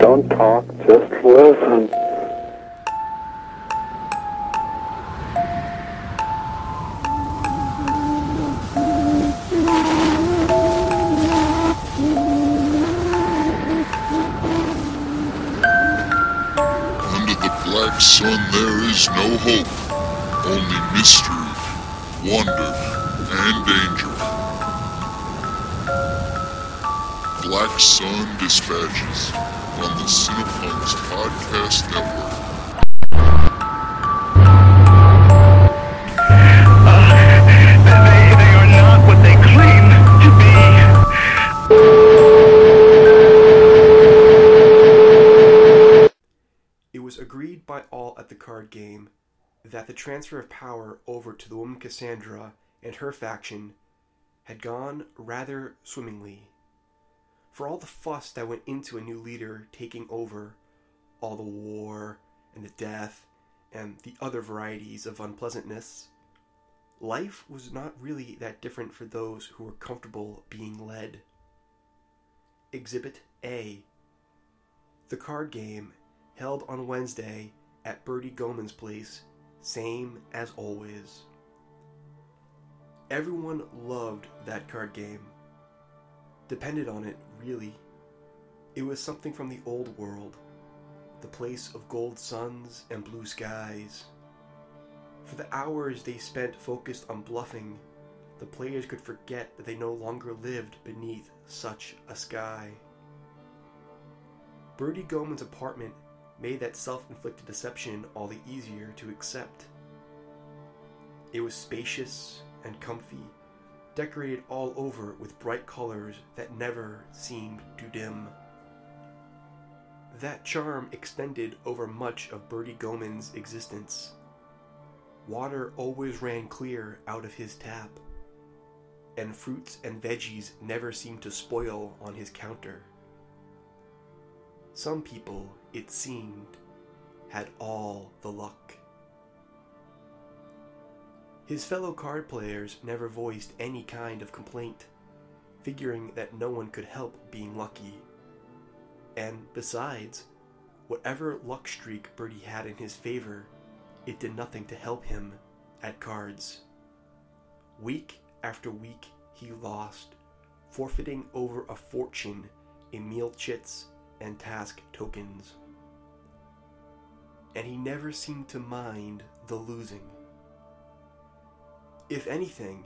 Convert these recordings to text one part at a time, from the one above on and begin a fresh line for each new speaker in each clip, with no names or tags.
Don't talk, just listen.
Under the black sun there is no hope, only mystery, wonder, and danger. Black Sun Dispatches
game that the transfer of power over to the woman Cassandra and her faction had gone rather swimmingly. For all the fuss that went into a new leader taking over, all the war and the death and the other varieties of unpleasantness, life was not really that different for those who were comfortable being led. Exhibit A The card game held on Wednesday at Bertie Goman's place, same as always. Everyone loved that card game. Depended on it, really. It was something from the old world, the place of gold suns and blue skies. For the hours they spent focused on bluffing, the players could forget that they no longer lived beneath such a sky. Bertie Goman's apartment made that self inflicted deception all the easier to accept. It was spacious and comfy, decorated all over with bright colors that never seemed to dim. That charm extended over much of Bertie Goman's existence. Water always ran clear out of his tap, and fruits and veggies never seemed to spoil on his counter. Some people, it seemed, had all the luck. His fellow card players never voiced any kind of complaint, figuring that no one could help being lucky. And besides, whatever luck streak Bertie had in his favor, it did nothing to help him at cards. Week after week he lost, forfeiting over a fortune in meal chits and task tokens. And he never seemed to mind the losing. If anything,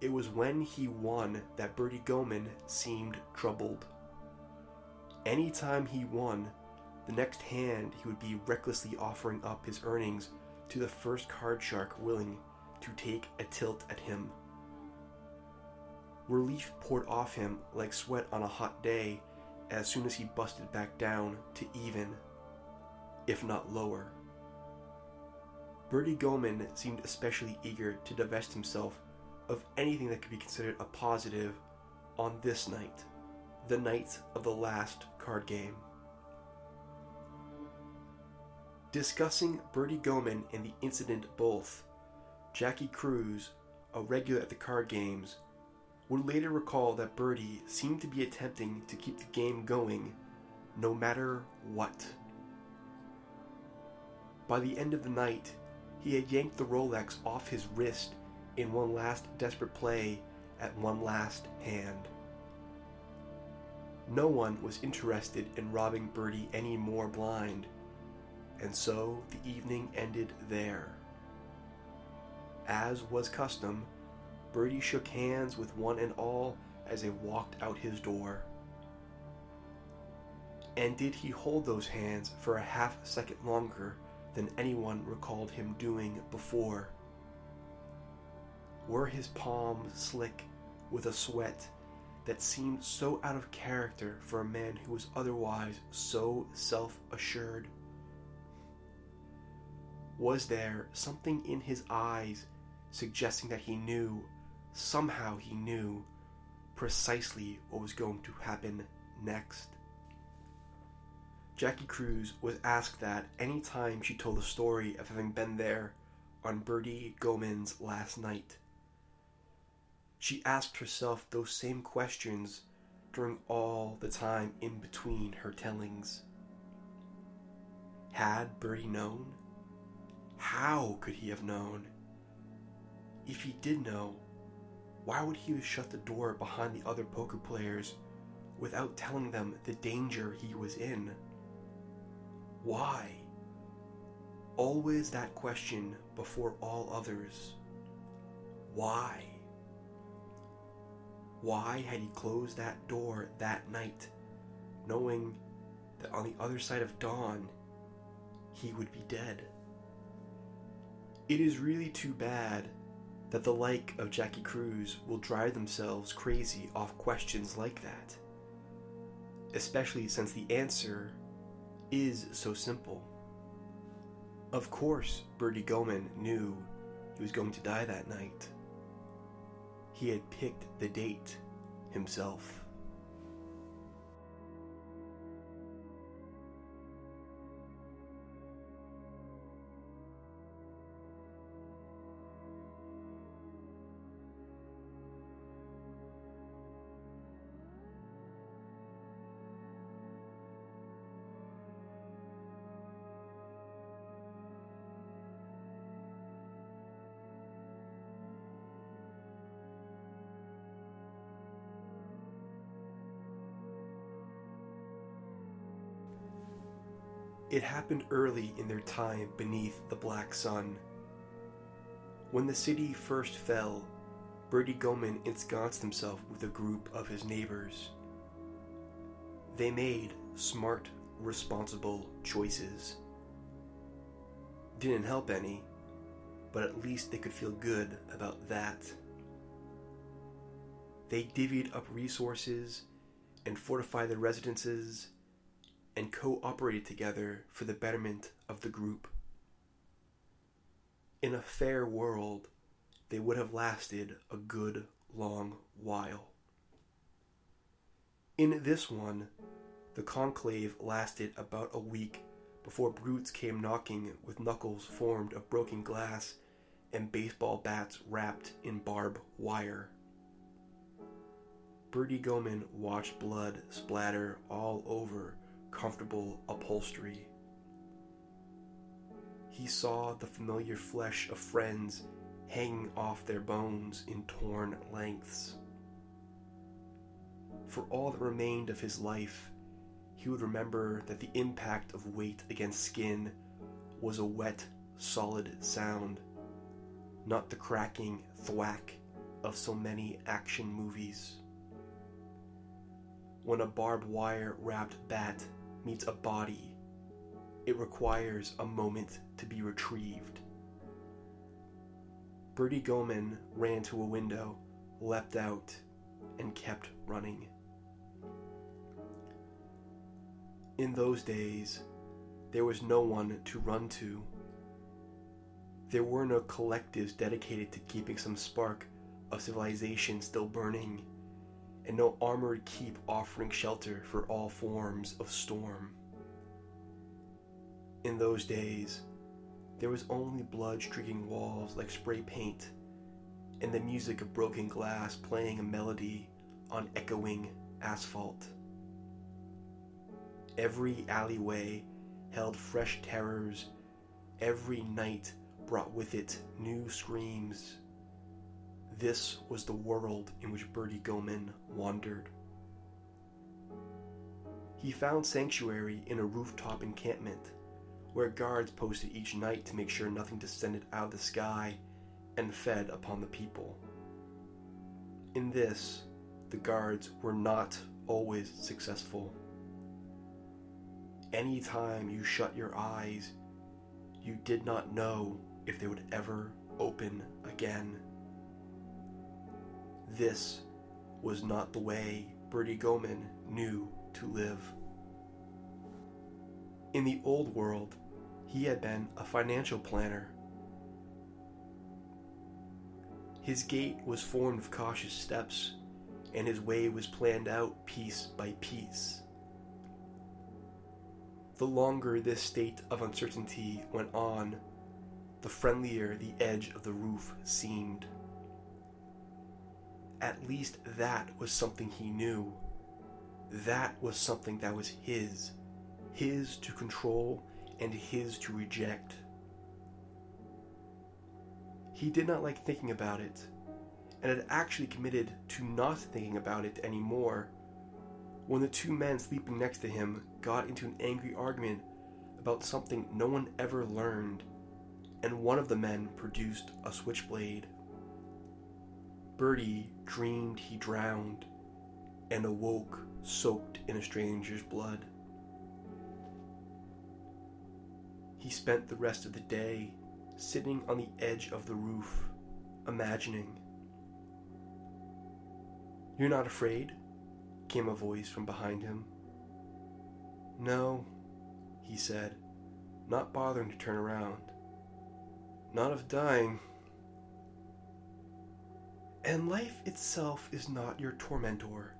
it was when he won that Bertie Goman seemed troubled. Anytime he won, the next hand he would be recklessly offering up his earnings to the first card shark willing to take a tilt at him. Relief poured off him like sweat on a hot day as soon as he busted back down to even, if not lower. Bertie Goman seemed especially eager to divest himself of anything that could be considered a positive on this night, the night of the last card game. Discussing Bertie Goman and the incident both, Jackie Cruz, a regular at the card games, would later recall that Bertie seemed to be attempting to keep the game going no matter what. By the end of the night, he had yanked the Rolex off his wrist in one last desperate play at one last hand. No one was interested in robbing Bertie any more blind, and so the evening ended there. As was custom, Bertie shook hands with one and all as they walked out his door. And did he hold those hands for a half second longer than anyone recalled him doing before? Were his palms slick with a sweat that seemed so out of character for a man who was otherwise so self assured? Was there something in his eyes suggesting that he knew, somehow he knew, precisely what was going to happen next? Jackie Cruz was asked that any time she told the story of having been there on Bertie Goman's last night. She asked herself those same questions during all the time in between her tellings. Had Bertie known? How could he have known? If he did know, why would he shut the door behind the other poker players without telling them the danger he was in? Why? Always that question before all others. Why? Why had he closed that door that night, knowing that on the other side of dawn he would be dead? It is really too bad that the like of Jackie Cruz will drive themselves crazy off questions like that, especially since the answer is so simple. Of course, Bertie Goman knew he was going to die that night. He had picked the date himself. Happened early in their time beneath the black sun. When the city first fell, Bertie Goman ensconced himself with a group of his neighbors. They made smart, responsible choices. Didn't help any, but at least they could feel good about that. They divvied up resources and fortified their residences and cooperated together for the betterment of the group. In a fair world, they would have lasted a good long while. In this one, the conclave lasted about a week before brutes came knocking with knuckles formed of broken glass and baseball bats wrapped in barbed wire. Bertie Goman watched blood splatter all over comfortable upholstery. He saw the familiar flesh of friends hanging off their bones in torn lengths. For all that remained of his life, he would remember that the impact of weight against skin was a wet, solid sound, not the cracking thwack of so many action movies. When a barbed wire wrapped bat meets a body, it requires a moment to be retrieved. Bertie Goman ran to a window, leapt out, and kept running. In those days, there was no one to run to. There were no collectives dedicated to keeping some spark of civilization still burning and no armored keep offering shelter for all forms of storm. In those days, there was only blood streaking walls like spray paint, and the music of broken glass playing a melody on echoing asphalt. Every alleyway held fresh terrors, every night brought with it new screams this was the world in which Bertie Goman wandered. He found sanctuary in a rooftop encampment, where guards posted each night to make sure nothing descended out of the sky and fed upon the people. In this, the guards were not always successful. Any time you shut your eyes, you did not know if they would ever open again. This was not the way Bertie Goman knew to live. In the old world, he had been a financial planner. His gait was formed of cautious steps, and his way was planned out piece by piece. The longer this state of uncertainty went on, the friendlier the edge of the roof seemed at least that was something he knew. That was something that was his. His to control and his to reject. He did not like thinking about it, and had actually committed to not thinking about it anymore when the two men sleeping next to him got into an angry argument about something no one ever learned, and one of the men produced a switchblade. Bertie dreamed he drowned and awoke soaked in a stranger's blood. He spent the rest of the day sitting on the edge of the roof, imagining. You're not afraid? came a voice from behind him. No, he said, not bothering to turn around. Not of dying. And life itself is not your tormentor,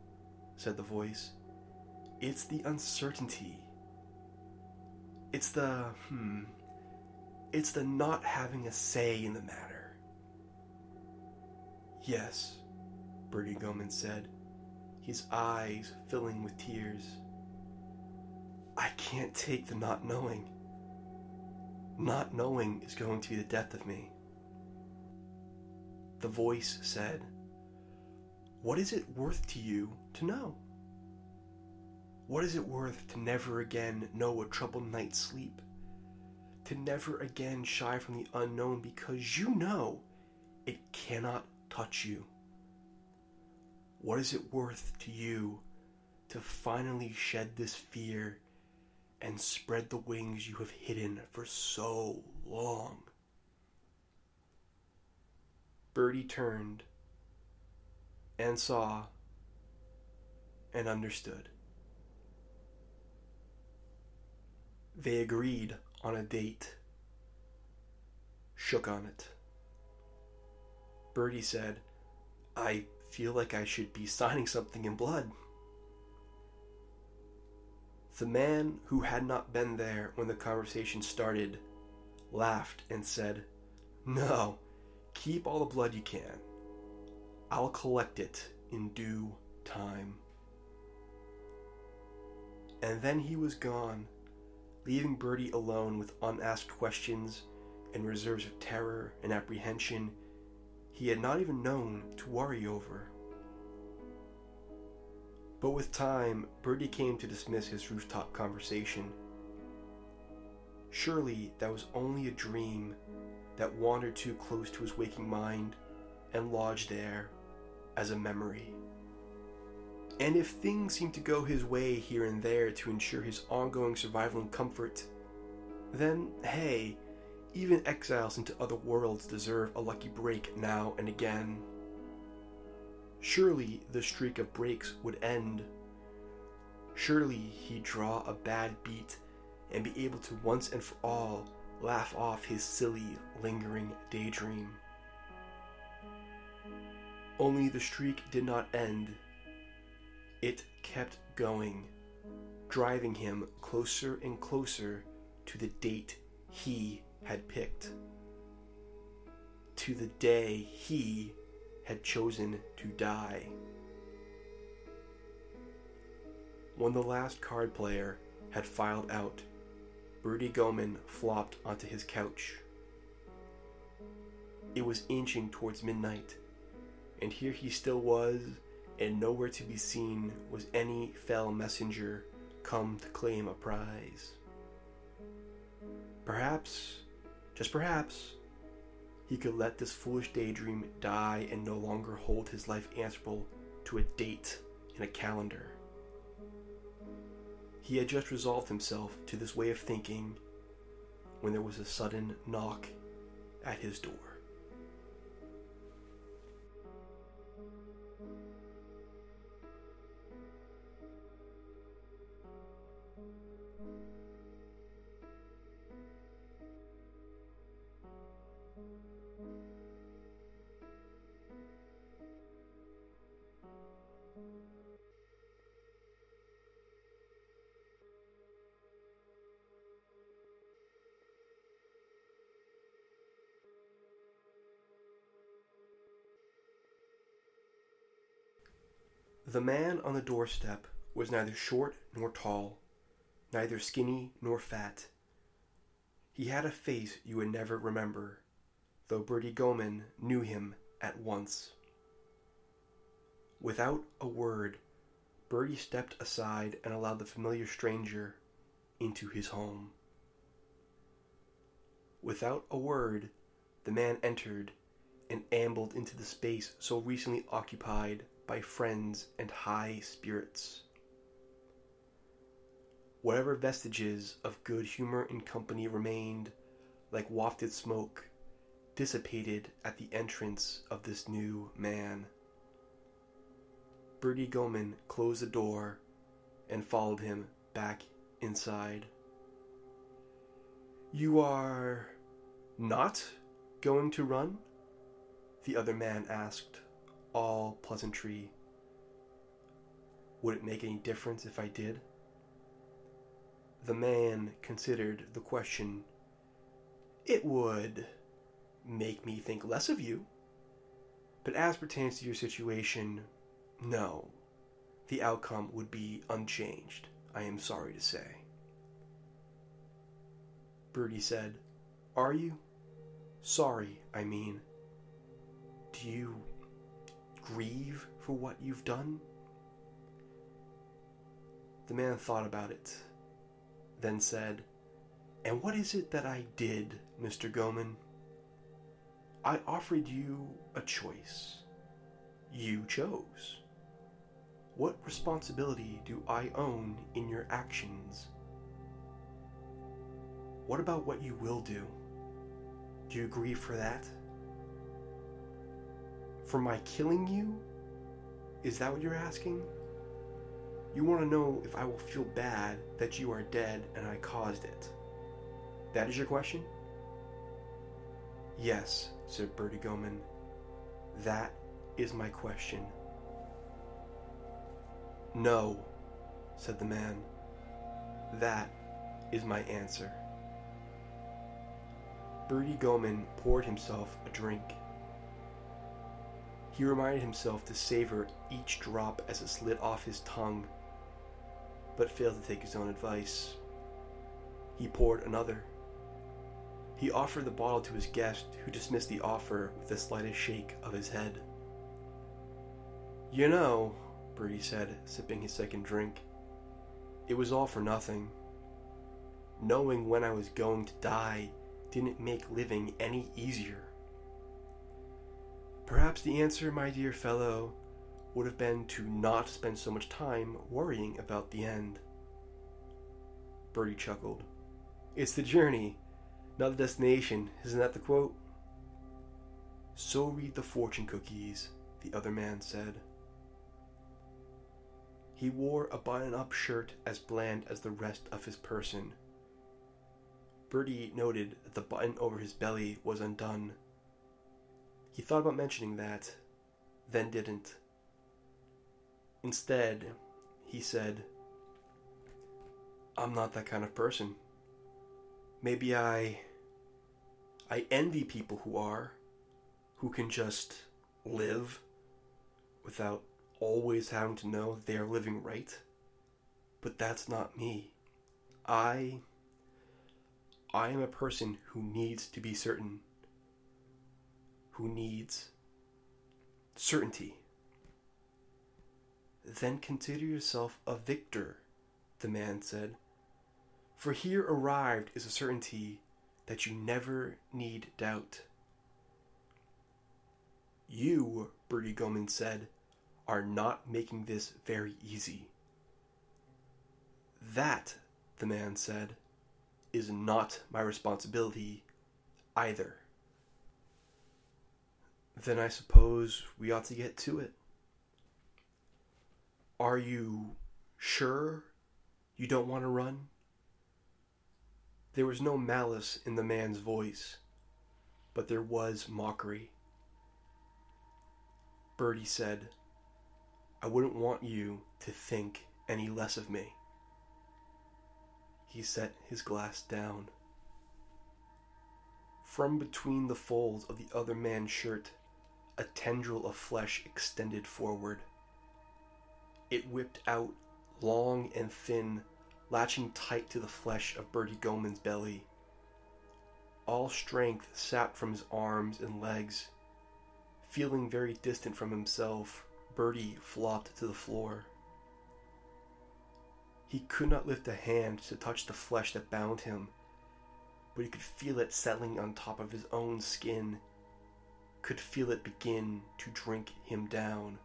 said the voice. It's the uncertainty. It's the, hmm, it's the not having a say in the matter. Yes, Bertie Goman said, his eyes filling with tears. I can't take the not knowing. Not knowing is going to be the death of me. The voice said, What is it worth to you to know? What is it worth to never again know a troubled night's sleep? To never again shy from the unknown because you know it cannot touch you? What is it worth to you to finally shed this fear and spread the wings you have hidden for so long? Bertie turned and saw and understood. They agreed on a date, shook on it. Bertie said, I feel like I should be signing something in blood. The man who had not been there when the conversation started laughed and said, No, keep all the blood you can. I'll collect it in due time. And then he was gone, leaving Bertie alone with unasked questions and reserves of terror and apprehension he had not even known to worry over. But with time, Bertie came to dismiss his rooftop conversation. Surely that was only a dream that wandered too close to his waking mind and lodged there as a memory. And if things seemed to go his way here and there to ensure his ongoing survival and comfort, then hey, even exiles into other worlds deserve a lucky break now and again. Surely the streak of breaks would end. Surely he'd draw a bad beat and be able to once and for all laugh off his silly, lingering daydream. Only the streak did not end. It kept going, driving him closer and closer to the date he had picked, to the day he had chosen to die. When the last card player had filed out, Bertie Goman flopped onto his couch. It was inching towards midnight, and here he still was, and nowhere to be seen was any fell messenger come to claim a prize. Perhaps, just perhaps, he could let this foolish daydream die and no longer hold his life answerable to a date in a calendar. He had just resolved himself to this way of thinking when there was a sudden knock at his door. The man on the doorstep was neither short nor tall, neither skinny nor fat, He had a face you would never remember, though Bertie Goman knew him at once. Without a word, Bertie stepped aside and allowed the familiar stranger into his home. Without a word, the man entered and ambled into the space so recently occupied by friends and high spirits. Whatever vestiges of good humor and company remained, like wafted smoke, dissipated at the entrance of this new man. Bertie Goman closed the door and followed him back inside. You are not going to run? The other man asked, all pleasantry. Would it make any difference if I did? The man considered the question. It would make me think less of you. But as pertains to your situation, no. The outcome would be unchanged, I am sorry to say. Bertie said, Are you? Sorry, I mean. Do you grieve for what you've done? The man thought about it, then said, And what is it that I did, Mr. Goman? I offered you a choice. You chose. What responsibility do I own in your actions? What about what you will do? Do you grieve for that? For my killing you? Is that what you're asking? You want to know if I will feel bad that you are dead and I caused it. That is your question? Yes, said Bertie Goman. That is my question. No, said the man. That is my answer. Bertie Goman poured himself a drink. He reminded himself to savor each drop as it slid off his tongue, but failed to take his own advice. He poured another. He offered the bottle to his guest, who dismissed the offer with the slightest shake of his head. You know, Bertie said, sipping his second drink, it was all for nothing. Knowing when I was going to die didn't make living any easier. Perhaps the answer, my dear fellow, would have been to not spend so much time worrying about the end. Bertie chuckled. It's the journey, not the destination, isn't that the quote? So read the fortune cookies, the other man said. He wore a button up shirt as bland as the rest of his person. Bertie noted that the button over his belly was undone. He thought about mentioning that, then didn't. Instead, he said, I'm not that kind of person. Maybe I. I envy people who are, who can just live without always having to know they are living right. But that's not me. I. I am a person who needs to be certain. Who needs certainty. Then consider yourself a victor, the man said. For here arrived is a certainty that you never need doubt. You, Bertie Goman said, are not making this very easy. That, the man said, is not my responsibility either. Then I suppose we ought to get to it. Are you sure you don't want to run? There was no malice in the man's voice, but there was mockery. Bertie said, I wouldn't want you to think any less of me. He set his glass down. From between the folds of the other man's shirt, a tendril of flesh extended forward. It whipped out, long and thin, latching tight to the flesh of Bertie Goman's belly. all strength sapped from his arms and legs. Feeling very distant from himself, Bertie flopped to the floor. He could not lift a hand to touch the flesh that bound him, but he could feel it settling on top of his own skin, could feel it begin to drink him down.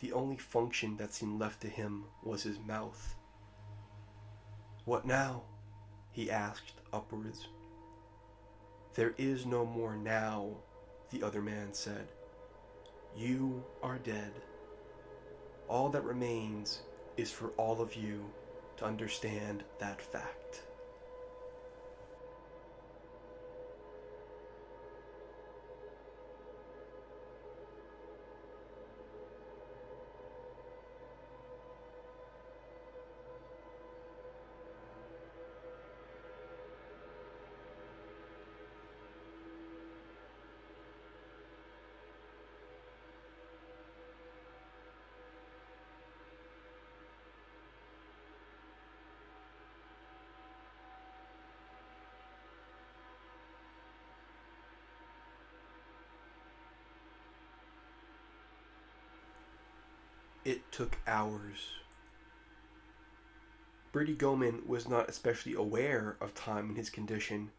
The only function that seemed left to him was his mouth. What now? he asked upwards. There is no more now, the other man said. You are dead. All that remains is for all of you to understand that fact. It took hours. Bertie Goman was not especially aware of time in his condition,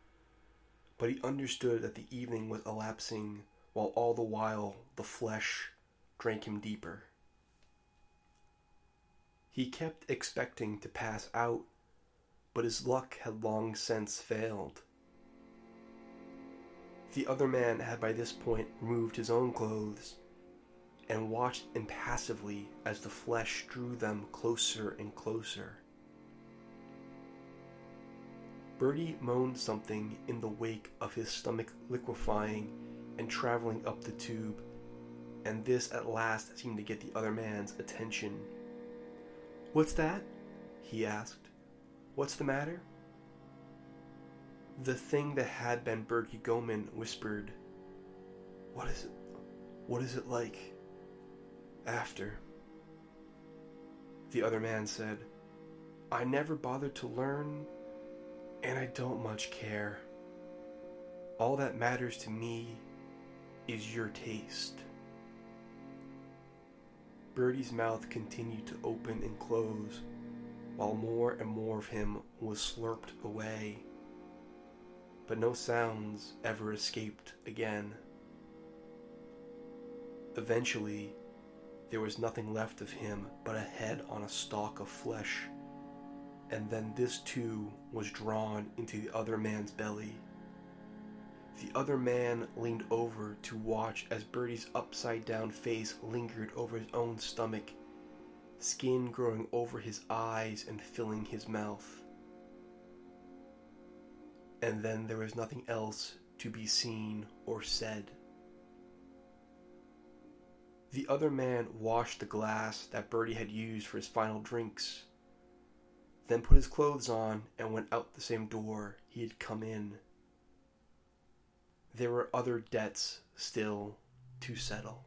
but he understood that the evening was elapsing while all the while the flesh drank him deeper. He kept expecting to pass out, but his luck had long since failed. The other man had by this point removed his own clothes and watched impassively as the flesh drew them closer and closer. Bertie moaned something in the wake of his stomach liquefying and traveling up the tube, and this at last seemed to get the other man's attention. What's that? he asked. What's the matter? The thing that had been Bertie Goman whispered, What is it? What is it like? After. The other man said, I never bothered to learn, and I don't much care. All that matters to me is your taste. Bertie's mouth continued to open and close, while more and more of him was slurped away. But no sounds ever escaped again. Eventually, there was nothing left of him but a head on a stalk of flesh, and then this too was drawn into the other man's belly. The other man leaned over to watch as Bertie's upside down face lingered over his own stomach, skin growing over his eyes and filling his mouth. And then there was nothing else to be seen or said. The other man washed the glass that Bertie had used for his final drinks, then put his clothes on and went out the same door he had come in. There were other debts still to settle.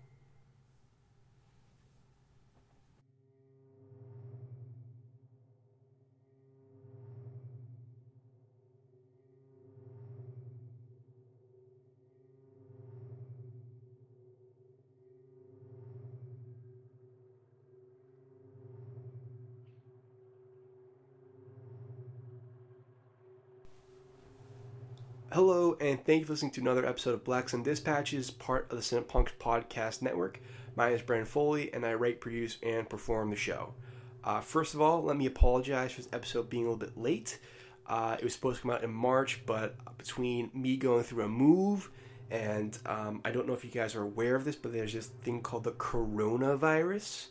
Hello, and thank you for listening to another episode of Black Sun Dispatches, part of the Cinepunx Podcast Network. My name is Brendan Foley, and I write, produce, and perform the show. Uh, first of all, let me apologize for this episode being a little bit late. Uh, it was supposed to come out in March, but between me going through a move, and um, I don't know if you guys are aware of this, but there's this thing called the coronavirus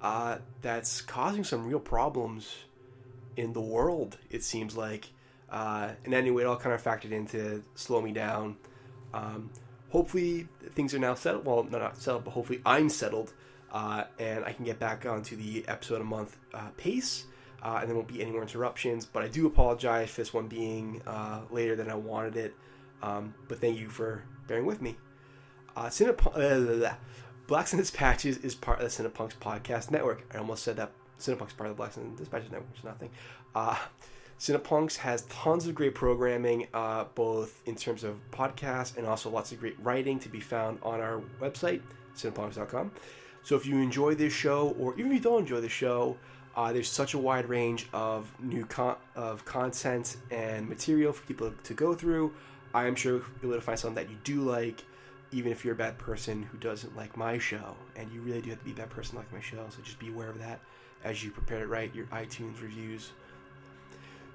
uh, that's causing some real problems in the world, it seems like. Uh, and anyway, it all kind of factored in to slow me down. Um, hopefully, things are now settled. Well, no, not settled, but hopefully, I'm settled, uh, and I can get back onto the episode a month uh, pace, uh, and there won't be any more interruptions. But I do apologize for this one being uh, later than I wanted it. Um, but thank you for bearing with me. Uh, Cinep- Black Sun Dispatches is part of the Cinepunx Podcast Network. I almost said that Cinepunx part of the Black Sun Dispatches Network, which is nothing. Cinepunx has tons of great programming, uh, both in terms of podcasts and also lots of great writing to be found on our website, cinepunx.com. So if you enjoy this show, or even if you don't enjoy the show, uh, there's such a wide range of new con- of content and material for people to go through. I am sure you'll be able to find something that you do like, even if you're a bad person who doesn't like my show. And you really do have to be a bad person like my show, so just be aware of that as you prepare to write your iTunes reviews.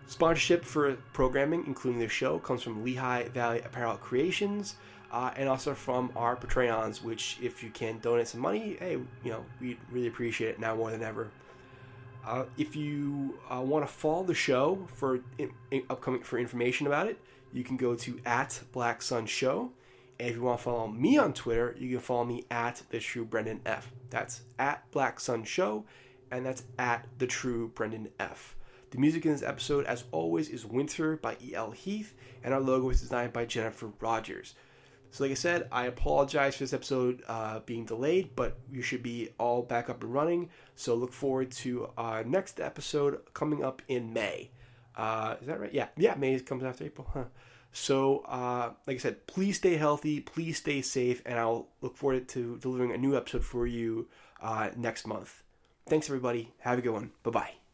Sponsorship for programming, including this show, comes from Lehigh Valley Apparel Creations, uh, and also from our Patreons. Which, if you can donate some money, hey, you know, we'd really appreciate it now more than ever. Uh, if you uh, want to follow the show for in, in upcoming for information about it, you can go to at Black Sun Show. And if you want to follow me on Twitter, you can follow me at the True Brendan F. That's at Black Sun Show, and that's at the True Brendan F. The music in this episode, as always, is Winter by E.L. Heath, and our logo is designed by Jennifer Rogers. So, like I said, I apologize for this episode uh, being delayed, but you should be all back up and running. So, look forward to our next episode coming up in May. Uh, is that right? Yeah, yeah. May comes after April. Huh. So, uh, like I said, please stay healthy, please stay safe, and I'll look forward to delivering a new episode for you uh, next month. Thanks, everybody. Have a good one. Bye bye.